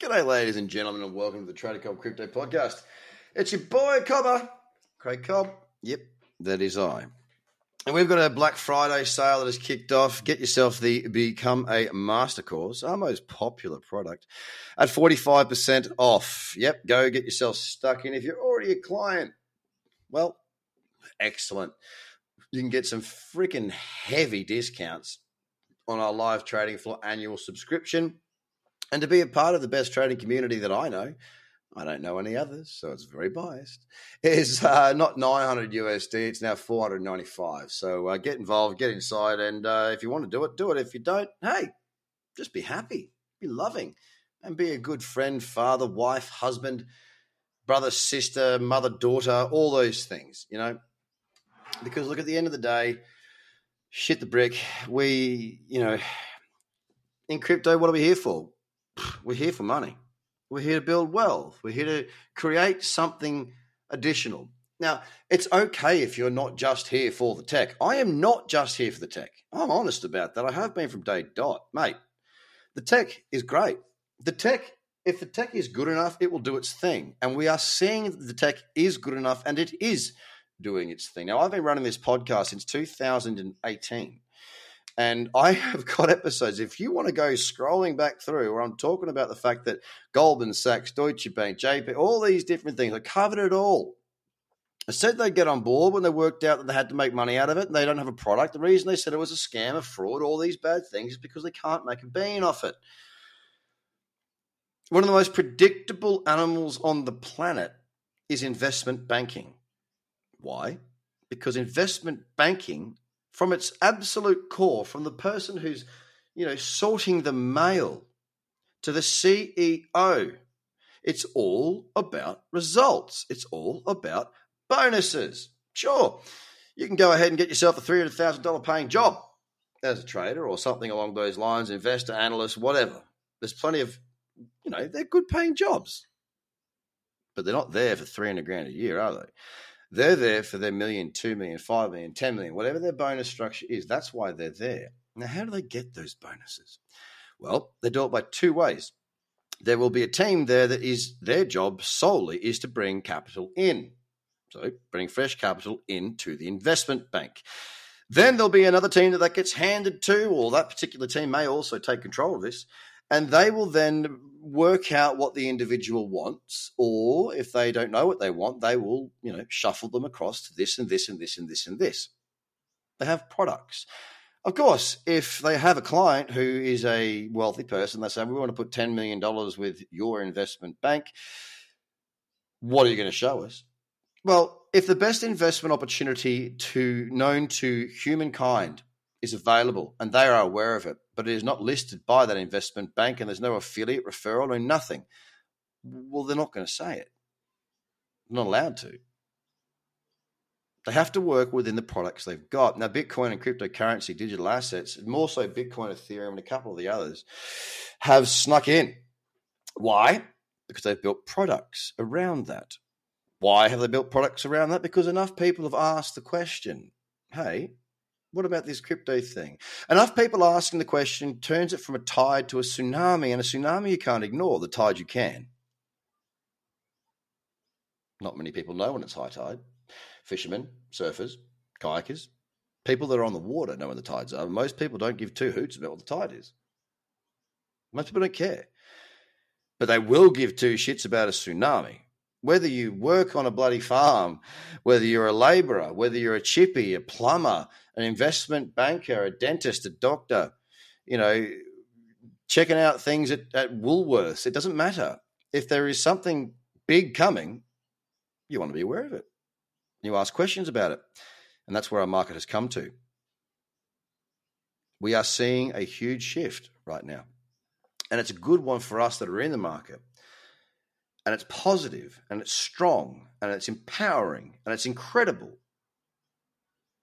G'day, ladies and gentlemen, and welcome to the Trader Cobb Crypto Podcast. It's your boy Cobber, Craig Cobb. Yep, that is I. And we've got a Black Friday sale that has kicked off. Get yourself the Become a Master course, our most popular product, at 45% off. Yep, go get yourself stuck in. If you're already a client, well, excellent. You can get some freaking heavy discounts on our live trading floor annual subscription. And to be a part of the best trading community that I know, I don't know any others, so it's very biased. Is uh, not 900 USD; it's now 495. So uh, get involved, get inside, and uh, if you want to do it, do it. If you don't, hey, just be happy, be loving, and be a good friend, father, wife, husband, brother, sister, mother, daughter, all those things. You know, because look, at the end of the day, shit the brick. We, you know, in crypto, what are we here for? We're here for money. We're here to build wealth. We're here to create something additional. Now, it's okay if you're not just here for the tech. I am not just here for the tech. I'm honest about that. I have been from day dot. Mate, the tech is great. The tech, if the tech is good enough, it will do its thing. And we are seeing that the tech is good enough and it is doing its thing. Now, I've been running this podcast since 2018. And I have got episodes. If you want to go scrolling back through, where I'm talking about the fact that Goldman Sachs, Deutsche Bank, JP, all these different things, I covered it all. I said they'd get on board when they worked out that they had to make money out of it and they don't have a product. The reason they said it was a scam, a fraud, all these bad things is because they can't make a bean off it. One of the most predictable animals on the planet is investment banking. Why? Because investment banking from its absolute core, from the person who's, you know, sorting the mail to the CEO. It's all about results. It's all about bonuses. Sure, you can go ahead and get yourself a $300,000 paying job as a trader or something along those lines, investor, analyst, whatever. There's plenty of, you know, they're good paying jobs, but they're not there for 300 grand a year, are they? They're there for their million, two million, five million, ten million, whatever their bonus structure is. That's why they're there. Now, how do they get those bonuses? Well, they do it by two ways. There will be a team there that is their job solely is to bring capital in. So, bring fresh capital into the investment bank. Then there'll be another team that that gets handed to, or that particular team may also take control of this, and they will then work out what the individual wants or if they don't know what they want they will you know shuffle them across to this and this and this and this and this. They have products. Of course if they have a client who is a wealthy person they say we want to put $10 million with your investment bank what are you going to show us? Well if the best investment opportunity to known to humankind is available and they are aware of it, but it is not listed by that investment bank and there's no affiliate referral or nothing, well, they're not going to say it. They're not allowed to. They have to work within the products they've got. Now, Bitcoin and cryptocurrency, digital assets, more so Bitcoin, Ethereum, and a couple of the others, have snuck in. Why? Because they've built products around that. Why have they built products around that? Because enough people have asked the question hey, what about this crypto thing? Enough people asking the question turns it from a tide to a tsunami, and a tsunami you can't ignore, the tide you can. Not many people know when it's high tide. Fishermen, surfers, kayakers, people that are on the water know when the tides are. Most people don't give two hoots about what the tide is. Most people don't care. But they will give two shits about a tsunami whether you work on a bloody farm, whether you're a laborer, whether you're a chippy, a plumber, an investment banker, a dentist, a doctor, you know, checking out things at, at Woolworths, it doesn't matter. If there is something big coming, you want to be aware of it. You ask questions about it. And that's where our market has come to. We are seeing a huge shift right now. And it's a good one for us that are in the market and it's positive and it's strong and it's empowering and it's incredible.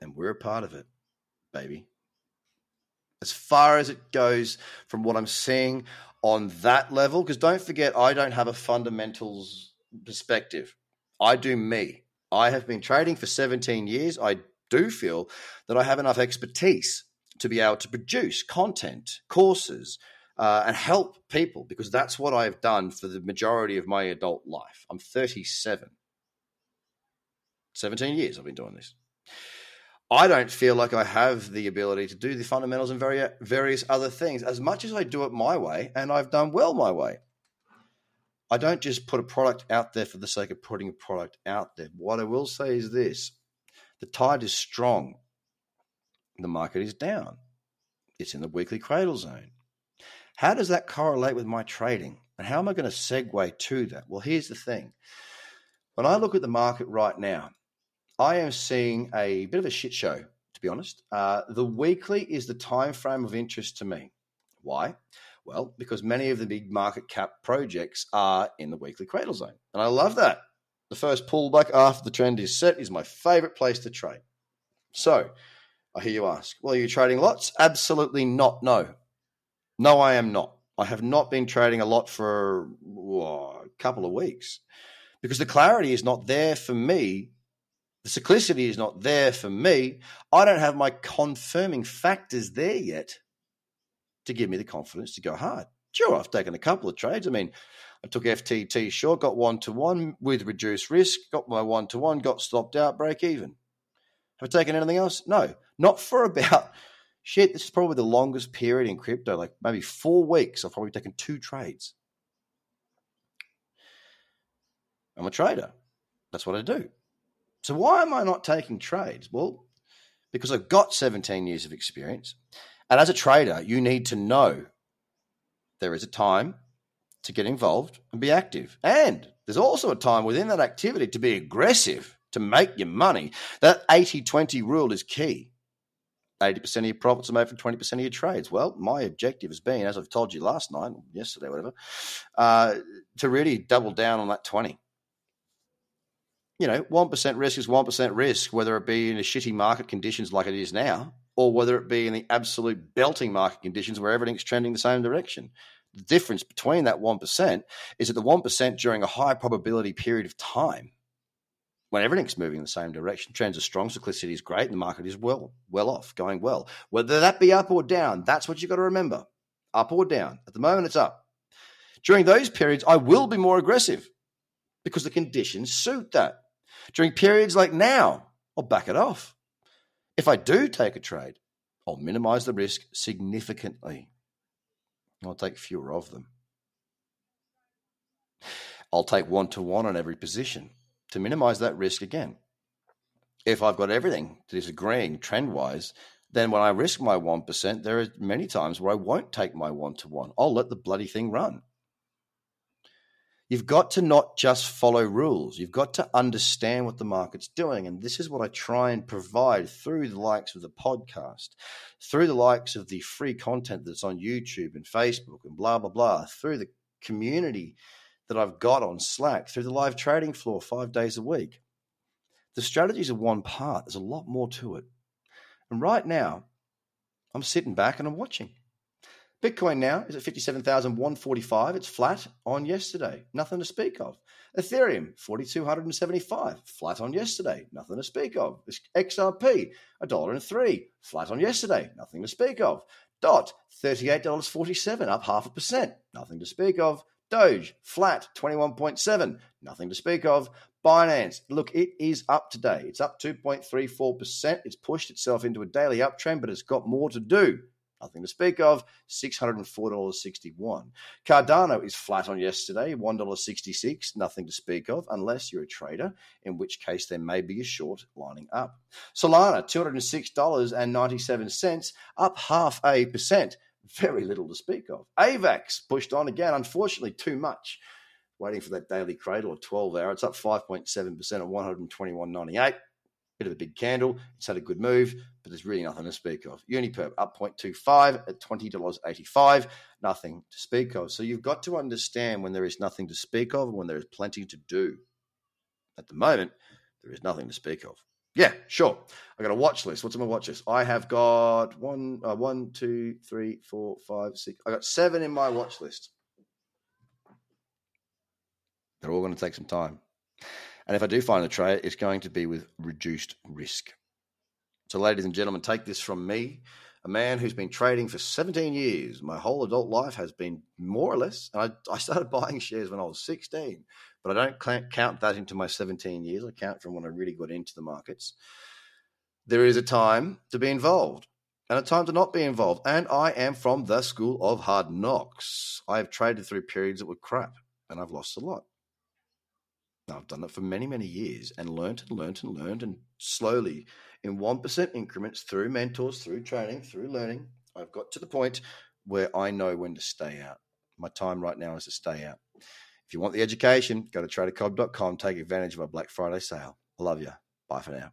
And we're a part of it, baby. As far as it goes from what I'm seeing on that level, because don't forget, I don't have a fundamentals perspective. I do me. I have been trading for 17 years. I do feel that I have enough expertise to be able to produce content, courses, uh, and help people because that's what I've done for the majority of my adult life. I'm 37. 17 years I've been doing this. I don't feel like I have the ability to do the fundamentals and various other things as much as I do it my way, and I've done well my way. I don't just put a product out there for the sake of putting a product out there. What I will say is this the tide is strong, the market is down, it's in the weekly cradle zone. How does that correlate with my trading? And how am I going to segue to that? Well, here's the thing. When I look at the market right now, I am seeing a bit of a shit show, to be honest. Uh, the weekly is the time frame of interest to me. Why? Well, because many of the big market cap projects are in the weekly cradle zone. And I love that. The first pullback after the trend is set is my favorite place to trade. So, I hear you ask, well, are you trading lots? Absolutely not. No. No, I am not. I have not been trading a lot for a couple of weeks because the clarity is not there for me. The cyclicity is not there for me. I don't have my confirming factors there yet to give me the confidence to go hard. Sure, I've taken a couple of trades. I mean, I took FTT short, got one to one with reduced risk, got my one to one, got stopped out, break even. Have I taken anything else? No, not for about shit. This is probably the longest period in crypto, like maybe four weeks. I've probably taken two trades. I'm a trader. That's what I do. So why am I not taking trades? Well, because I've got 17 years of experience. And as a trader, you need to know there is a time to get involved and be active. And there's also a time within that activity to be aggressive, to make your money. That 80 20 rule is key. 80% of your profits are made from 20% of your trades. Well, my objective has been, as I've told you last night, yesterday, whatever, uh, to really double down on that 20 you know, 1% risk is 1% risk, whether it be in a shitty market conditions like it is now, or whether it be in the absolute belting market conditions where everything's trending the same direction. The difference between that 1% is that the 1% during a high probability period of time, when everything's moving in the same direction, trends are strong, cyclicity is great, and the market is well, well off, going well. Whether that be up or down, that's what you've got to remember. Up or down. At the moment, it's up. During those periods, I will be more aggressive because the conditions suit that. During periods like now, I'll back it off. If I do take a trade, I'll minimize the risk significantly. I'll take fewer of them. I'll take one to one on every position to minimize that risk again. If I've got everything that is agreeing trend wise, then when I risk my 1%, there are many times where I won't take my one to one. I'll let the bloody thing run. You've got to not just follow rules. You've got to understand what the market's doing. And this is what I try and provide through the likes of the podcast, through the likes of the free content that's on YouTube and Facebook and blah, blah, blah, through the community that I've got on Slack, through the live trading floor five days a week. The strategies are one part, there's a lot more to it. And right now, I'm sitting back and I'm watching. Bitcoin now is at 57,145. It's flat on yesterday. Nothing to speak of. Ethereum, 4,275. Flat on yesterday. Nothing to speak of. XRP, $1.03. Flat on yesterday. Nothing to speak of. DOT, $38.47. Up half a percent. Nothing to speak of. Doge, flat, 21.7. Nothing to speak of. Binance, look, it is up today. It's up 2.34%. It's pushed itself into a daily uptrend, but it's got more to do nothing to speak of. $604.61. Cardano is flat on yesterday, $1.66, nothing to speak of, unless you're a trader, in which case there may be a short lining up. Solana, $206.97, up half a percent. Very little to speak of. AVAX pushed on again, unfortunately, too much. Waiting for that daily cradle of 12 hour. It's up 5.7% at 121.98 bit of a big candle. It's had a good move, but there's really nothing to speak of. Uniperp up 0.25 at $20.85. Nothing to speak of. So you've got to understand when there is nothing to speak of and when there is plenty to do. At the moment, there is nothing to speak of. Yeah, sure. I got a watch list. What's on my watch list? I have got one, uh, one, two, three, four, five, six. I got seven in my watch list. They're all going to take some time. And if I do find a trade, it's going to be with reduced risk. So, ladies and gentlemen, take this from me. A man who's been trading for 17 years. My whole adult life has been more or less. I, I started buying shares when I was 16, but I don't count that into my 17 years. I count from when I really got into the markets. There is a time to be involved and a time to not be involved. And I am from the school of hard knocks. I have traded through periods that were crap and I've lost a lot. I've done that for many, many years and learned and learned and learned and slowly in 1% increments through mentors, through training, through learning, I've got to the point where I know when to stay out. My time right now is to stay out. If you want the education, go to tradercobb.com, take advantage of our Black Friday sale. I love you. Bye for now.